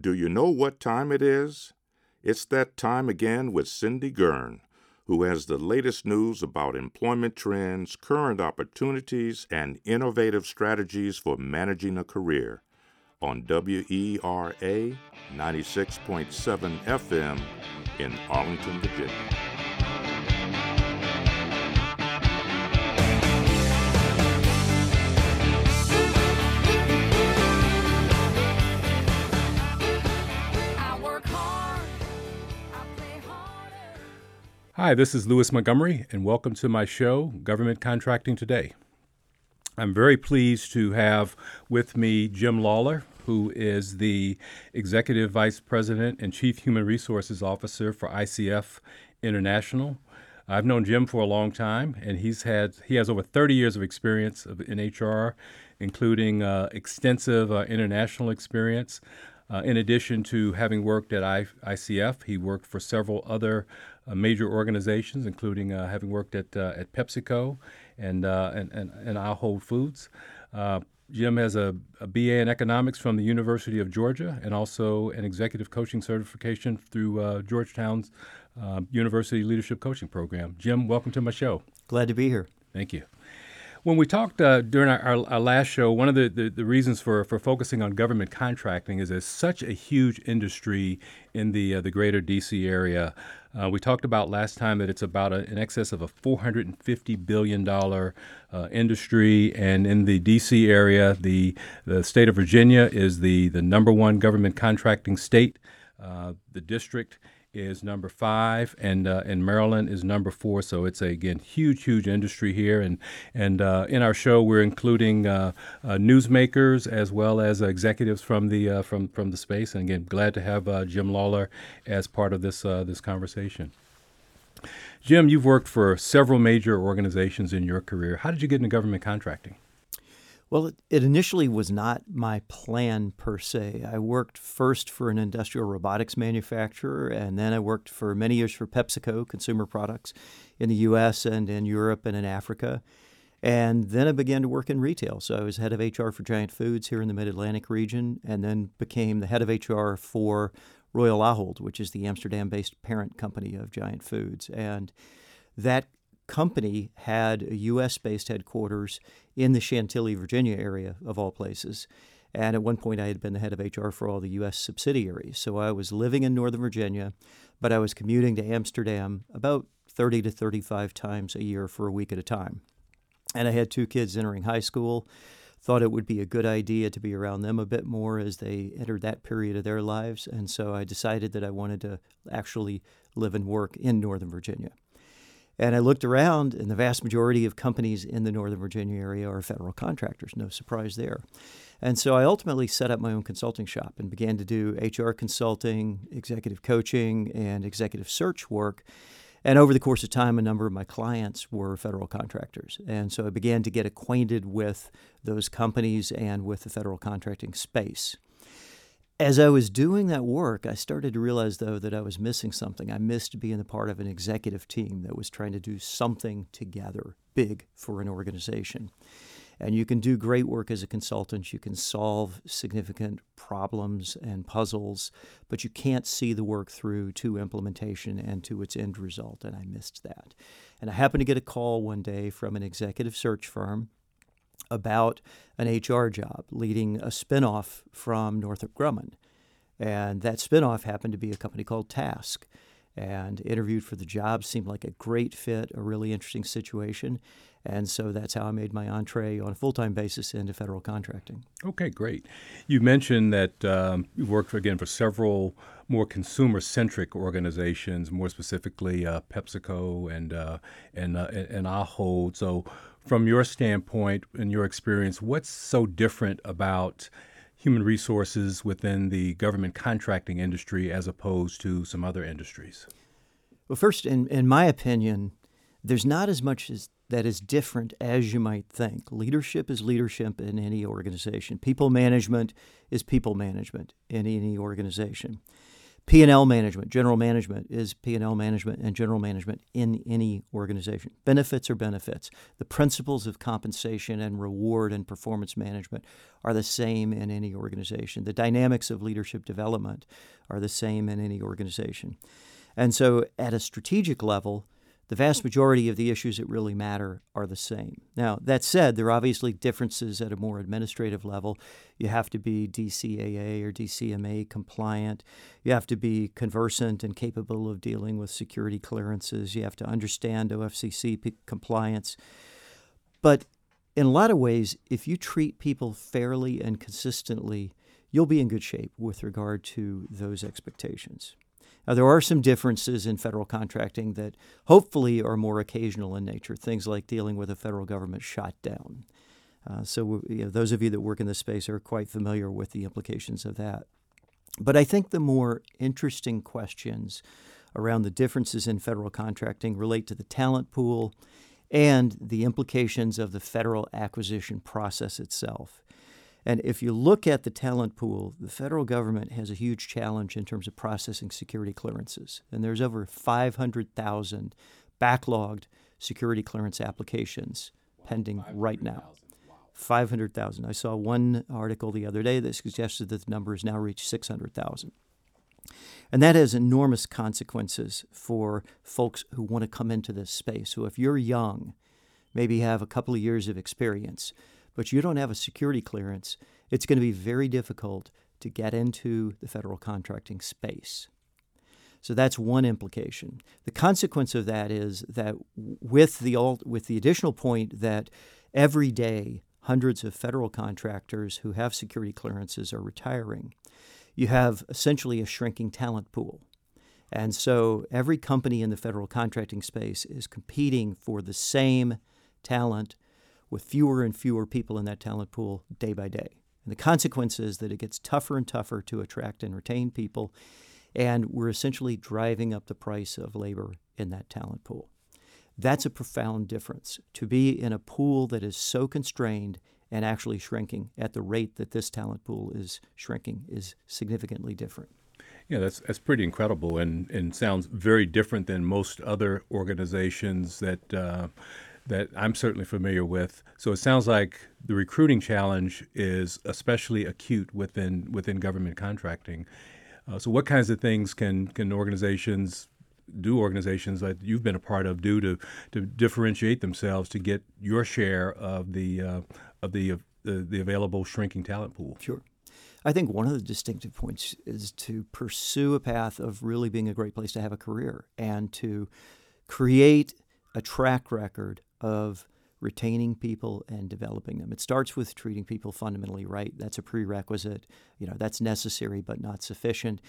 Do you know what time it is? It's that time again with Cindy Gurn, who has the latest news about employment trends, current opportunities, and innovative strategies for managing a career on WERA 96.7 FM in Arlington, Virginia. Hi, this is Lewis Montgomery, and welcome to my show, Government Contracting Today. I'm very pleased to have with me Jim Lawler, who is the Executive Vice President and Chief Human Resources Officer for ICF International. I've known Jim for a long time, and he's had he has over 30 years of experience in HR, including uh, extensive uh, international experience. Uh, in addition to having worked at I- ICF, he worked for several other major organizations, including uh, having worked at uh, at PepsiCo and and and, and Ahold Foods. Jim has a, a, BA in economics from the University of Georgia and also an executive coaching certification through uh, Georgetown's uh, University Leadership Coaching Program. Jim, welcome to my show. Glad to be here. Thank you. When we talked uh, during our, our, our, last show, one of the, the, the, reasons for, for focusing on government contracting is it's such a huge industry in the, uh, the greater DC area. Uh, we talked about last time that it's about a, in excess of a $450 billion uh, industry. And in the DC area, the, the state of Virginia is the, the number one government contracting state. Uh, the district is number five, and uh, and Maryland is number four. So it's a, again huge, huge industry here. And and uh, in our show, we're including uh, uh newsmakers as well as executives from the uh, from from the space. And again, glad to have uh, Jim Lawler as part of this this conversation. Jim, you've worked for several major organizations in your career. How did you get into government contracting? Well, it, it, initially was not my plan per se. I worked first for an industrial robotics manufacturer, and then I worked for many years for PepsiCo consumer products in the US and in Europe and in Africa. And then I began to work in retail. So I was head of HR for Giant Foods here in the Mid Atlantic region, and then became the head of HR for Royal Ahold, which is the Amsterdam based parent company of Giant Foods. And that company had a U.S. based headquarters in the Chantilly, Virginia area, of all places. And at one point, I had been the head of HR for all the U.S. subsidiaries. So I was living in Northern Virginia, but I was commuting to Amsterdam about 30 to 35 times a year for a week at a time. And I had two kids entering high school. Thought it would be a good idea to be around them a bit more as they entered that period of their lives. And so I decided that I wanted to actually live and work in Northern Virginia. And I looked around, and the vast majority of companies in the Northern Virginia area are federal contractors, no surprise there. And so I ultimately set up my own consulting shop and began to do HR consulting, executive coaching, and executive search work. And over the course of time, a number of my clients were federal contractors. And so I began to get acquainted with those companies and with the federal contracting space. As I was doing that work, I started to realize, though, that I was missing something. I missed being a part of an executive team that was trying to do something together big for an organization. And you can do great work as a consultant. You can solve significant problems and puzzles, but you can't see the work through to implementation and to its end result. And I missed that. And I happened to get a call one day from an executive search firm about an HR job leading a spinoff from Northrop Grumman. And that spinoff happened to be a company called TASC. And interviewed for the job seemed like a great fit, a really interesting situation. And so that's how I made my entree on a full time basis into federal contracting. Okay, great. You mentioned that um, you've worked, again, for several more consumer centric organizations, more specifically uh, PepsiCo and, uh, and, uh, and Ahold. So, from your standpoint and your experience, what's so different about human resources within the government contracting industry as opposed to some other industries? Well, first, in, in my opinion, there's not as much as that is different as you might think. Leadership is leadership in any organization. People management is people management in any organization P&L management, general management is P&L management and general management in any organization. Benefits are benefits. The principles of compensation and reward and performance management are the same in any organization. The dynamics of leadership development are the same in any organization. And so at a strategic level, the vast majority of the issues that really matter are the same. Now, that said, there are obviously differences at a more administrative level. You have to be DCAA or DCMA compliant. You have to be conversant and capable of dealing with security clearances. You have to understand OFCC compliance. But in a lot of ways, if you treat people fairly and consistently, you'll be in good shape with regard to those expectations. Now, there are some differences in federal contracting that hopefully are more occasional in nature, things like dealing with a federal government shutdown. Uh, so, you know, those of you that work in this space are quite familiar with the implications of that. But I think the more interesting questions around the differences in federal contracting relate to the talent pool and the implications of the federal acquisition process itself. And if you look at the talent pool, the federal government has a huge challenge in terms of processing security clearances. And there's over 500,000 backlogged security clearance applications pending right now. 500,000. I saw one article the other day that suggested that the number has now reached 600,000. And that has enormous consequences for folks who want to come into this space. So if you're young, maybe have a couple of years of experience, but you don't have a security clearance, it's going to be very difficult to get into the federal contracting space. So that's one implication. The consequence of that is that with the with the additional point that every day hundreds of federal contractors who have security clearances are retiring, you have essentially a shrinking talent pool. And so every company in the federal contracting space is competing for the same talent with fewer and fewer people in that talent pool day by day. And the consequence is that it gets tougher and tougher to attract and retain people, and we're essentially driving up the price of labor in that talent pool. That's a profound difference. To be in a pool that is so constrained and actually shrinking at the rate that this talent pool is shrinking is significantly different. Yeah, that's that's pretty incredible, and and sounds very different than most other organizations that uh, that I'm certainly familiar with. So it sounds like the recruiting challenge is especially acute within within government contracting. Uh, so what kinds of things can can organizations do organizations that you've been a part of do to to differentiate themselves to get your share of the uh, of the, uh, the the available shrinking talent pool? Sure. I think one of the distinctive points is to pursue a path of really being a great place to have a career and to create a track record of retaining people and developing them. It starts with treating people fundamentally right. That's a prerequisite. You know, that's necessary but not sufficient.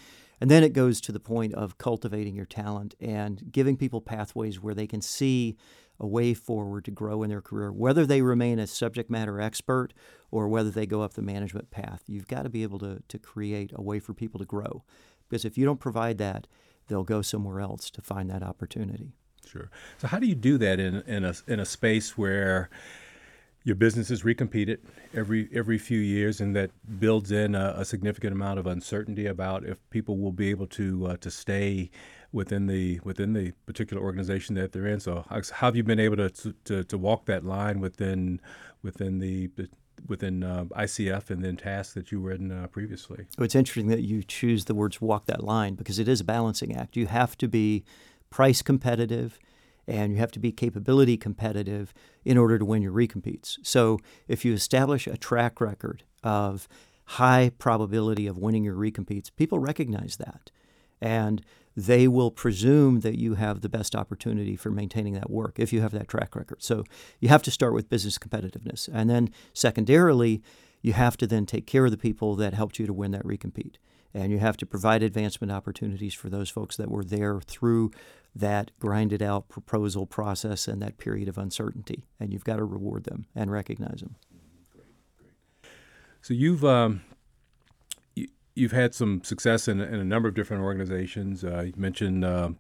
And then it goes to the point of cultivating your talent and giving people pathways where they can see a way forward to grow in their career, whether they remain a subject matter expert or whether they go up the management path. You've got to be able to, to create a way for people to grow. Because if you don't provide that, they'll go somewhere else to find that opportunity. Sure. So how do you do that in in a in a space where your business is recompeted every every few years, and that builds in a, a significant amount of uncertainty about if people will be able to uh, to stay within the within the particular organization that they're in. So how, have you been able to, to to walk that line within within the within uh, ICF and then tasks that you were in uh, previously? Oh, it's interesting that you choose the words "walk that line" because it is a balancing act. You have to be price competitive and you have to be capability competitive in order to win your recompetes. So if you establish a track record of high probability of winning your recompetes, people recognize that. And they will presume that you have the best opportunity for maintaining that work if you have that track record. So you have to start with business competitiveness. And then secondarily, you have to then take care of the people that helped you to win that recompete. And you have to provide advancement opportunities for those folks that were there through that grinded out proposal process and that period of uncertainty. And you've got to reward them and recognize them. Great, great. So you've um, you, have had some success in, in, a number of different organizations. Uh, you mentioned uh,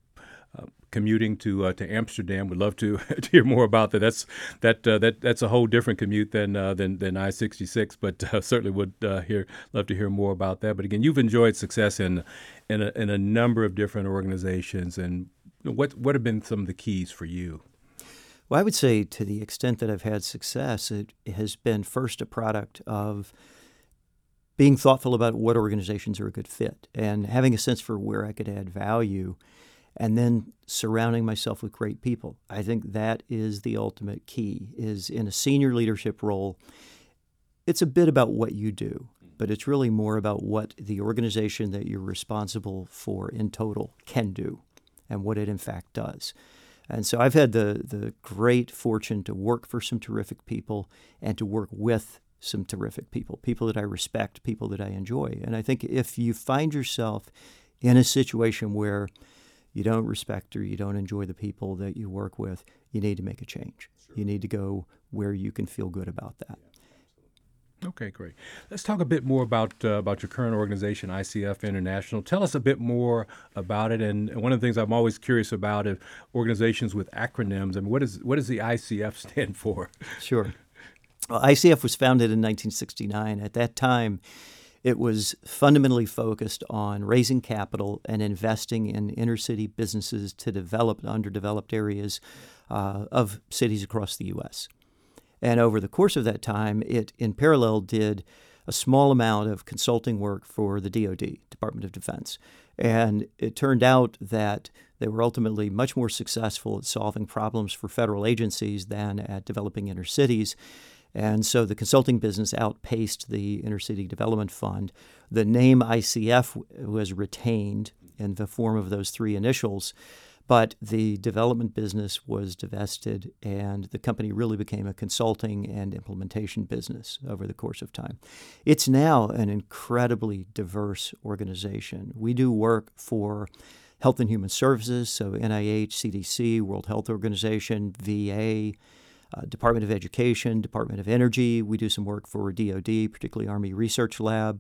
uh, commuting to uh, to Amsterdam. Would love to, to hear more about that. That's that uh, that that's a whole different commute than uh, than than I sixty six. But uh, certainly would uh, hear love to hear more about that. But again, you've enjoyed success in in a, in a number of different organizations. And what what have been some of the keys for you? Well, I would say to the extent that I've had success, it has been first a product of being thoughtful about what organizations are a good fit and having a sense for where I could add value and then surrounding myself with great people. I think that is the ultimate key is in a senior leadership role. It's a bit about what you do, but it's really more about what the organization that you're responsible for in total can do and what it in fact does. And so I've had the the great fortune to work for some terrific people and to work with some terrific people, people that I respect, people that I enjoy. And I think if you find yourself in a situation where you don't respect or you don't enjoy the people that you work with, you need to make a change. Sure. You need to go where you can feel good about that. Yeah, okay, great. Let's talk a bit more about uh, about your current organization, ICF International. Tell us a bit more about it. And one of the things I'm always curious about is organizations with acronyms. I mean, what is what does the ICF stand for? Sure. Well, ICF was founded in 1969. At that time, it was fundamentally focused on raising capital and investing in inner city businesses to develop underdeveloped areas uh, of cities across the U.S. And over the course of that time, it in parallel did a small amount of consulting work for the DoD, Department of Defense. And it turned out that they were ultimately much more successful at solving problems for federal agencies than at developing inner cities. And so the consulting business outpaced the Inner City Development Fund. The name ICF was retained in the form of those three initials, but the development business was divested, and the company really became a consulting and implementation business over the course of time. It's now an incredibly diverse organization. We do work for Health and Human Services, so NIH, CDC, World Health Organization, VA uh, Department of Education, Department of Energy. We do some work for DoD, particularly Army Research Lab.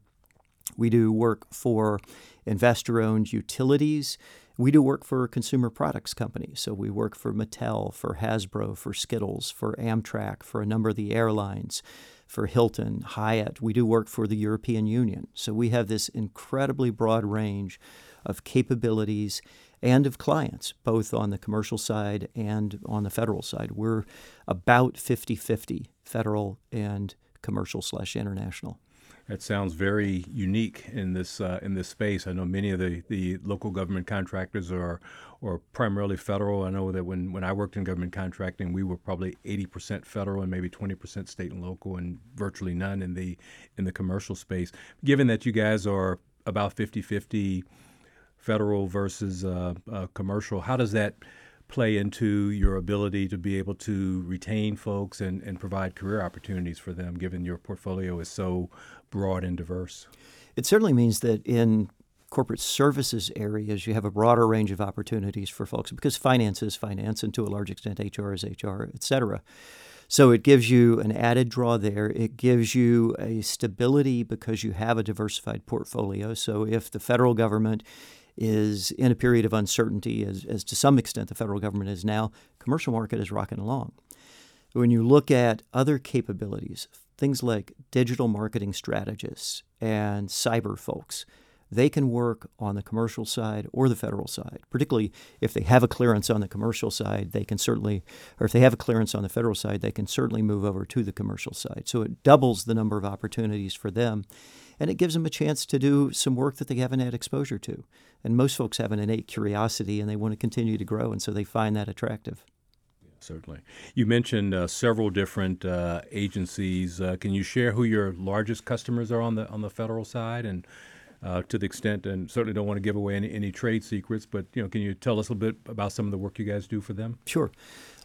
We do work for investor owned utilities. We do work for consumer products companies. So we work for Mattel, for Hasbro, for Skittles, for Amtrak, for a number of the airlines, for Hilton, Hyatt. We do work for the European Union. So we have this incredibly broad range of capabilities and of clients, both on the commercial side and on the federal side. We're about 50 50 federal and commercial slash international. That sounds very unique in this uh, in this space. I know many of the, the local government contractors are or primarily federal. I know that when, when I worked in government contracting, we were probably 80% federal and maybe 20% state and local, and virtually none in the in the commercial space. Given that you guys are about 50 50 federal versus uh, uh, commercial. How does that play into your ability to be able to retain folks and, and provide career opportunities for them, given your portfolio is so broad and diverse? It certainly means that in corporate services areas, you have a broader range of opportunities for folks because finance is finance, and to a large extent, HR is HR, et cetera. So it gives you an added draw there. It gives you a stability because you have a diversified portfolio. So if the federal government is in a period of uncertainty, as, as to some extent the federal government is now, commercial market is rocking along. When you look at other capabilities, things like digital marketing strategists and cyber folks, they can work on the commercial side or the federal side. Particularly if they have a clearance on the commercial side, they can certainly, or if they have a clearance on the federal side, they can certainly move over to the commercial side. So it doubles the number of opportunities for them and it gives them a chance to do some work that they haven't had exposure to. And most folks have an innate curiosity and they want to continue to grow, and so they find that attractive. Certainly. You mentioned uh, several different uh, agencies. Uh, can you share who your largest customers are on the on the federal side, and uh, to the extent, and certainly don't want to give away any, any trade secrets, but you know, can you tell us a little bit about some of the work you guys do for them? Sure.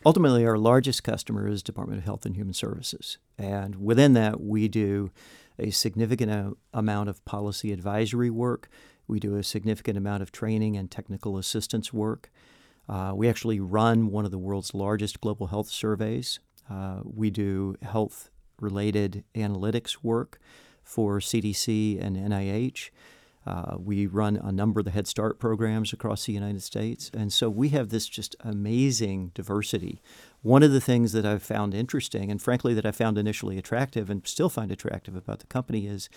Ultimately, our largest customer is Department of Health and Human Services, and within that, we do a significant amount of policy advisory work. We do a significant amount of training and technical assistance work. Uh, we actually run one of the world's largest global health surveys. Uh, we do health related analytics work for CDC and NIH. Uh, we run a number of the Head Start programs across the United States. And so we have this just amazing diversity. One of the things that I've found interesting, and frankly, that I found initially attractive and still find attractive about the company, is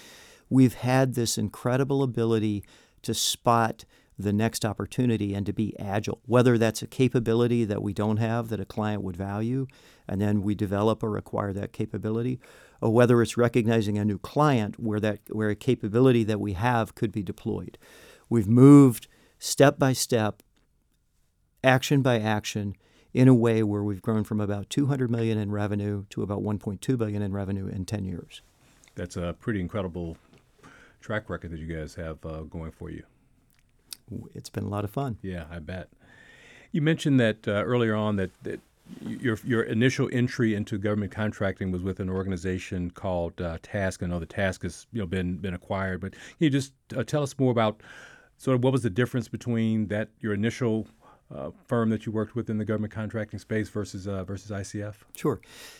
we've had this incredible ability to spot the next opportunity and to be agile, whether that's a capability that we don't have that a client would value, and then we develop or acquire that capability, or whether it's recognizing a new client where that where a capability that we have could be deployed. We've moved step by step, action by action, in a way where we've grown from about 200 million in revenue to about 1.2 billion in revenue in 10 years. That's a pretty incredible track record that you guys have uh, going for you it's been a lot of fun. Yeah, I bet. You mentioned that uh, earlier on that, that your your initial entry into government contracting was with an organization called uh, TASC. I know the TASC has you know been been acquired, but can you just uh, tell us more about sort of what was the difference between that your initial uh, firm that you worked with in the government contracting space versus uh, versus ICF? Sure,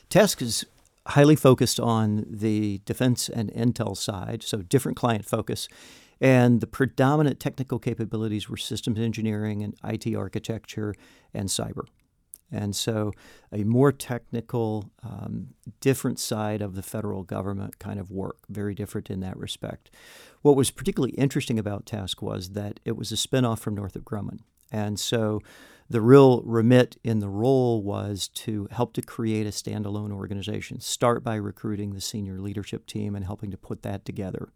TASC is highly focused on the defense and intel side, so different client focus. And the predominant technical capabilities were systems engineering and IT architecture and cyber. And so, a more technical, um, different side of the federal government kind of work, very different in that respect. What was particularly interesting about TASC was that it was a spinoff from Northrop Grumman. And so, the real remit in the role was to help to create a standalone organization, start by recruiting the senior leadership team and helping to put that together.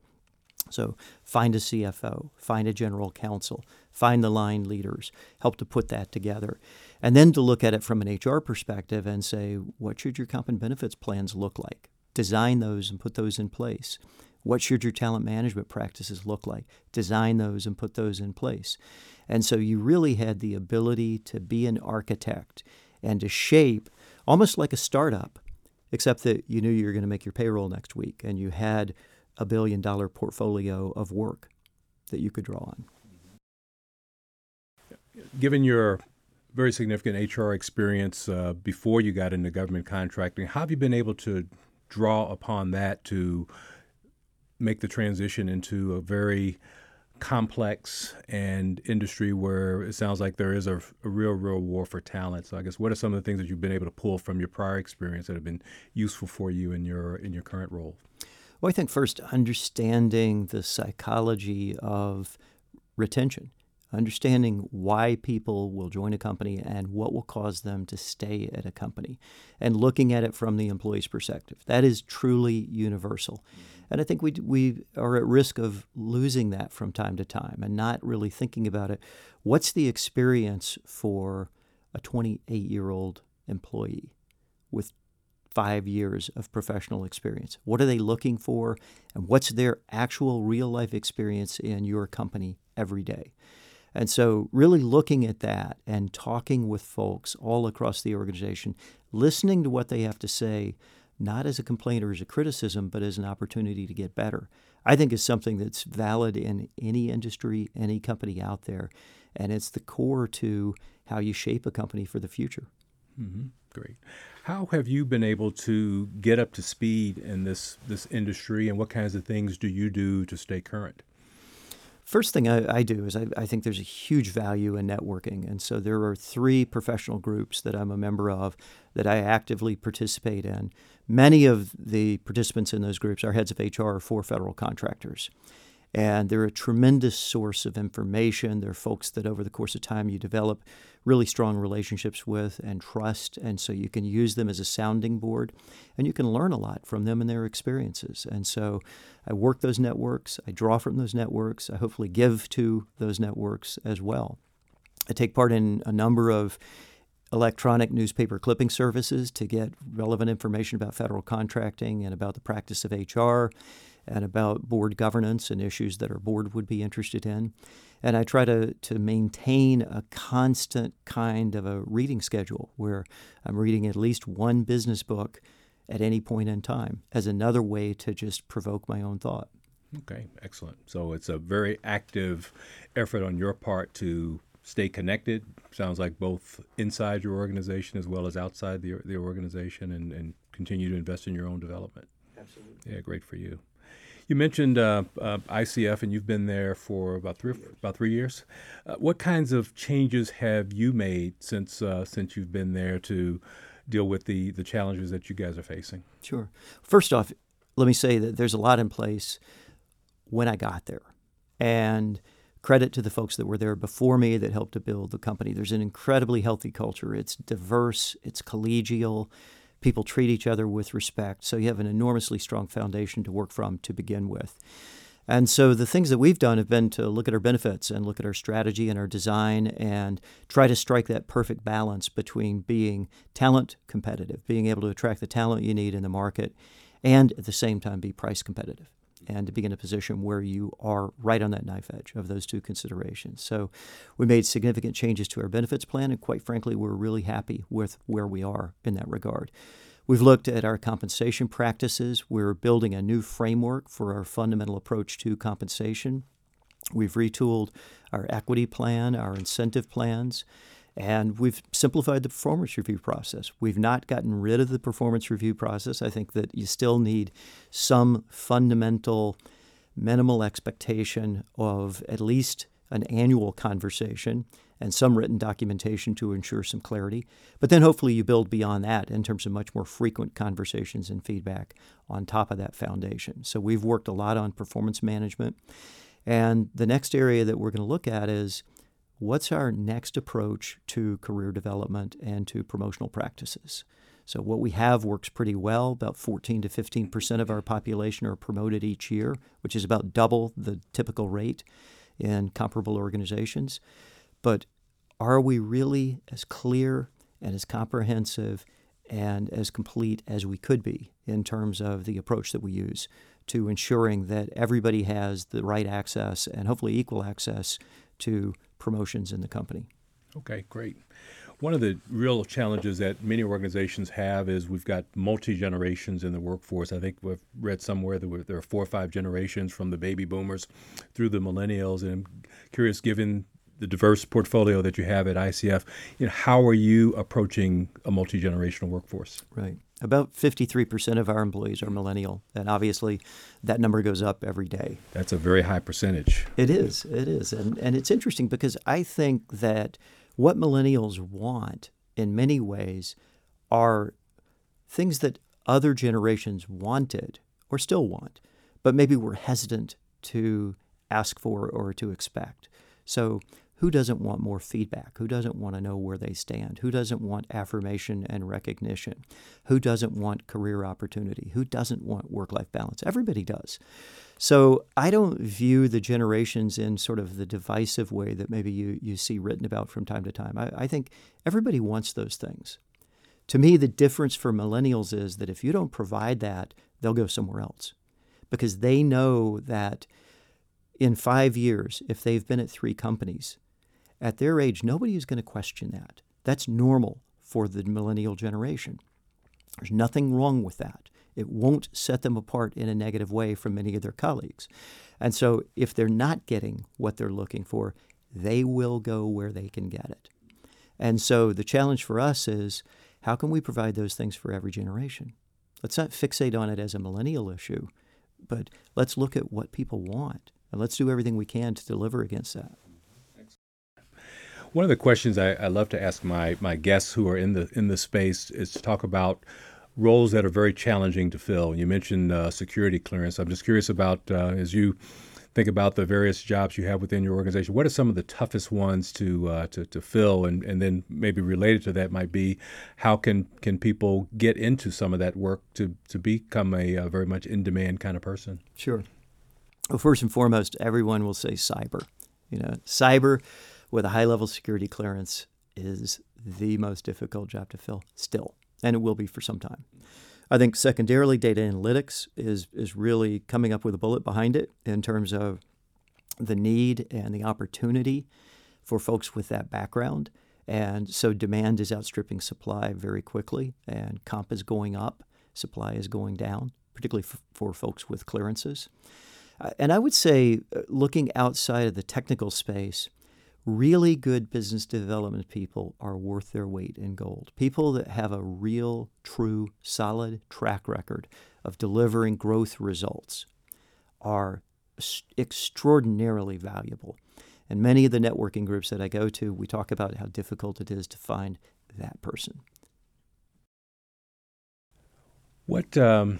So find a CFO, find a general counsel, find the line leaders, help to put that together. And then to look at it from an HR perspective and say, what should your comp and benefits plans look like? Design those and put those in place. What should your talent management practices look like? Design those and put those in place. And so you really had the ability to be an architect and to shape almost like a startup, except that you knew you were going to make your payroll next week and you had a billion dollar portfolio of work that you could draw on. Given your very significant HR experience uh, before you got into government contracting, how have you been able to draw upon that to make the transition into a very complex and industry where it sounds like there is a, a, real, real war for talent. So I guess what are some of the things that you've been able to pull from your prior experience that have been useful for you in your in your current role? Well, I think first understanding the psychology of retention, understanding why people will join a company and what will cause them to stay at a company, and looking at it from the employee's perspective. That is truly universal. And I think we, we are at risk of losing that from time to time and not really thinking about it. What's the experience for a 28 year old employee with five years of professional experience? What are they looking for? And what's their actual real life experience in your company every day? And so, really looking at that and talking with folks all across the organization, listening to what they have to say, not as a complaint or as a criticism, but as an opportunity to get better, I think is something that's valid in any industry, any company out there. And it's the core to how you shape a company for the future. Mm-hmm. Great. How have you been able to get up to speed in this this industry, and what kinds of things do you do to stay current? First thing I, I do is I, I, think there's a huge value in networking. And so there are three professional groups that I'm a member of that I actively participate in. Many of the participants in those groups are heads of HR for federal contractors. And they're a tremendous source of information. They're folks that over the course of time you develop really strong relationships with and trust. And so you can use them as a sounding board and you can learn a lot from them and their experiences. And so I work those networks, I draw from those networks, I hopefully give to those networks as well. I take part in a number of electronic newspaper clipping services to get relevant information about federal contracting and about the practice of HR and about board governance and issues that our board would be interested in. And I try to, to maintain a constant kind of a reading schedule where I'm reading at least one business book at any point in time as another way to just provoke my own thought. Okay, excellent. So it's a very active effort on your part to stay connected. Sounds like both inside your organization as well as outside the, the organization and, and continue to invest in your own development. Absolutely. Yeah, great for you. You mentioned uh, uh, ICF, and you've been there for about three about three years. Uh, what kinds of changes have you made since uh, since you've been there to deal with the the challenges that you guys are facing? Sure. First off, let me say that there's a lot in place when I got there, and credit to the folks that were there before me that helped to build the company. There's an incredibly healthy culture. It's diverse. It's collegial people treat each other with respect. So you have an enormously strong foundation to work from to begin with. And so the things that we've done have been to look at our benefits and look at our strategy and our design and try to strike that perfect balance between being talent competitive, being able to attract the talent you need in the market, and at the same time be price competitive and to be in a position where you are right on that knife edge of those two considerations. So we made significant changes to our benefits plan, and quite frankly, we're really happy with where we are in that regard. We've looked at our compensation practices. We're building a new framework for our fundamental approach to compensation. We've retooled our equity plan, our incentive plans. And we've simplified the performance review process. We've not gotten rid of the performance review process. I think that you still need some fundamental minimal expectation of at least an annual conversation and some written documentation to ensure some clarity. But then hopefully you build beyond that in terms of much more frequent conversations and feedback on top of that foundation. So we've worked a lot on performance management. And the next area that we're going to look at is what's our next approach to career development and to promotional practices? So, what we have works pretty well. About 14 to 15 percent of our population are promoted each year, which is about double the typical rate in comparable organizations. But are we really as clear and as comprehensive and as complete as we could be in terms of the approach that we use to ensuring that everybody has the right access and hopefully equal access to promotions in the company. Okay, great. One of the real challenges that many organizations have is we've got multi generations in the workforce. I think we've read somewhere that there are four or five generations from the baby boomers through the millennials. And I'm curious, given the diverse portfolio that you have at ICF, you know, how are you approaching a multi generational workforce? Right. About 53% of our employees are millennial, and obviously that number goes up every day. That's a very high percentage. It is. It is. And, and it's interesting because I think that what millennials want in many ways are things that other generations wanted or still want, but maybe were hesitant to ask for or to expect. So who doesn't want more feedback? Who doesn't want to know where they stand? Who doesn't want affirmation and recognition? Who doesn't want career opportunity? Who doesn't want work life balance? Everybody does. So I don't view the generations in sort of the divisive way that maybe you, you see written about from time to time. I, I think everybody wants those things. To me, the difference for millennials is that if you don't provide that, they'll go somewhere else because they know that in five years, if they've been at three companies, at their age, nobody is going to question that. That's normal for the millennial generation. There's nothing wrong with that. It won't set them apart in a negative way from many of their colleagues. And so, if they're not getting what they're looking for, they will go where they can get it. And so, the challenge for us is how can we provide those things for every generation? Let's not fixate on it as a millennial issue, but let's look at what people want and let's do everything we can to deliver against that. One of the questions I, I, love to ask my, my guests who are in the in the space is to talk about roles that are very challenging to fill. You mentioned uh, security clearance. I'm just curious about uh, as you think about the various jobs you have within your organization. What are some of the toughest ones to uh, to, to fill, and, and then maybe related to that might be how can can people get into some of that work to to become a, a very much in demand kind of person? Sure. Well, first and foremost, everyone will say cyber. You know, cyber with a high level security clearance is the most difficult job to fill still, and it will be for some time. I think secondarily, data analytics is is really coming up with a bullet behind it in terms of the need and the opportunity for folks with that background. And so demand is outstripping supply very quickly, and comp is going up, supply is going down, particularly f- for folks with clearances. Uh, and I would say, uh, looking outside of the technical space, really good business development people are worth their weight in gold. People that have a real, true, solid track record of delivering growth results are extraordinarily valuable. And many of the networking groups that I go to, we talk about how difficult it is to find that person. What, um,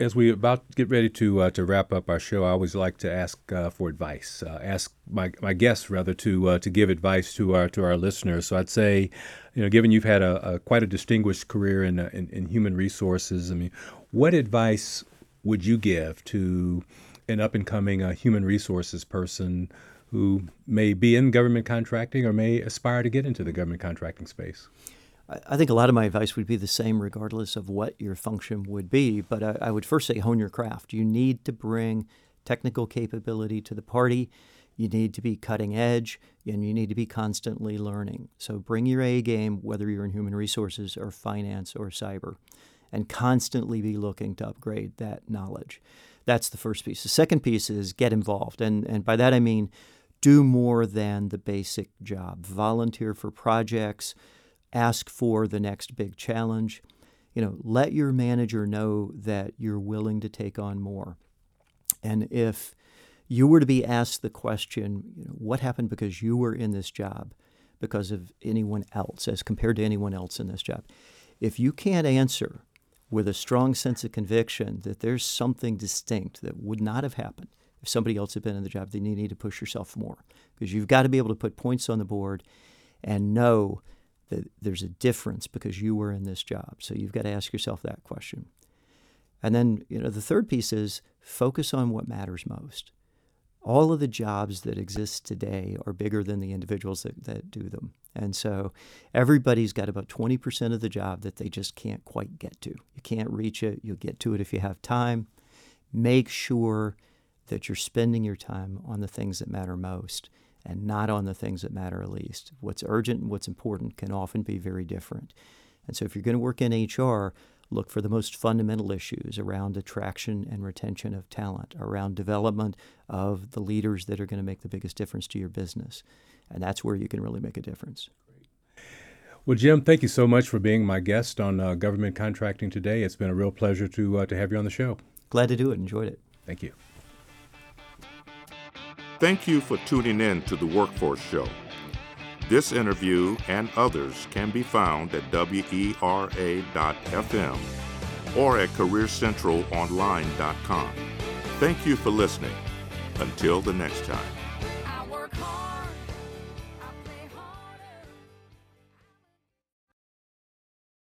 as we about get ready to uh, to wrap up our show, I always like to ask uh, for advice. Uh, ask my, my guests rather to uh, to give advice to our to our listeners. So I'd say, you know, given you've had a, a quite a distinguished career in, uh, in, in human resources, I mean, what advice would you give to an up and coming uh, human resources person who may be in government contracting or may aspire to get into the government contracting space? I think a lot of my advice would be the same regardless of what your function would be. But I, I, would first say hone your craft. You need to bring technical capability to the party. You need to be cutting edge and you need to be constantly learning. So bring your A game, whether you're in human resources or finance or cyber, and constantly be looking to upgrade that knowledge. That's the first piece. The second piece is get involved. And, and by that I mean do more than the basic job. Volunteer for projects ask for the next big challenge. You know, let your manager know that you're willing to take on more. And if you were to be asked the question, you know, what happened because you were in this job because of anyone else as compared to anyone else in this job? If you can't answer with a strong sense of conviction that there's something distinct that would not have happened if somebody else had been in the job, then you need to push yourself more because you've got to be able to put points on the board and know there's a difference because you were in this job. So you've got to ask yourself that question. And then, you know, the third piece is focus on what matters most. All of the jobs that exist today are bigger than the individuals that, that do them. And so everybody's got about 20% of the job that they just can't quite get to. You can't reach it. You'll get to it if you have time. Make sure that you're spending your time on the things that matter most and not on the things that matter least. What's urgent and what's important can often be very different. And so if you're going to work in HR, look for the most fundamental issues around attraction and retention of talent, around development of the leaders that are going to make the biggest difference to your business. And that's where you can really make a difference. Well, Jim, thank you so much for being my guest on uh, government contracting today. It's been a real pleasure to uh, to have you on the show. Glad to do it. Enjoyed it. Thank you. Thank you for tuning in to the Workforce Show. This interview and others can be found at WERA.FM or at CareerCentralOnline.com. Thank you for listening. Until the next time.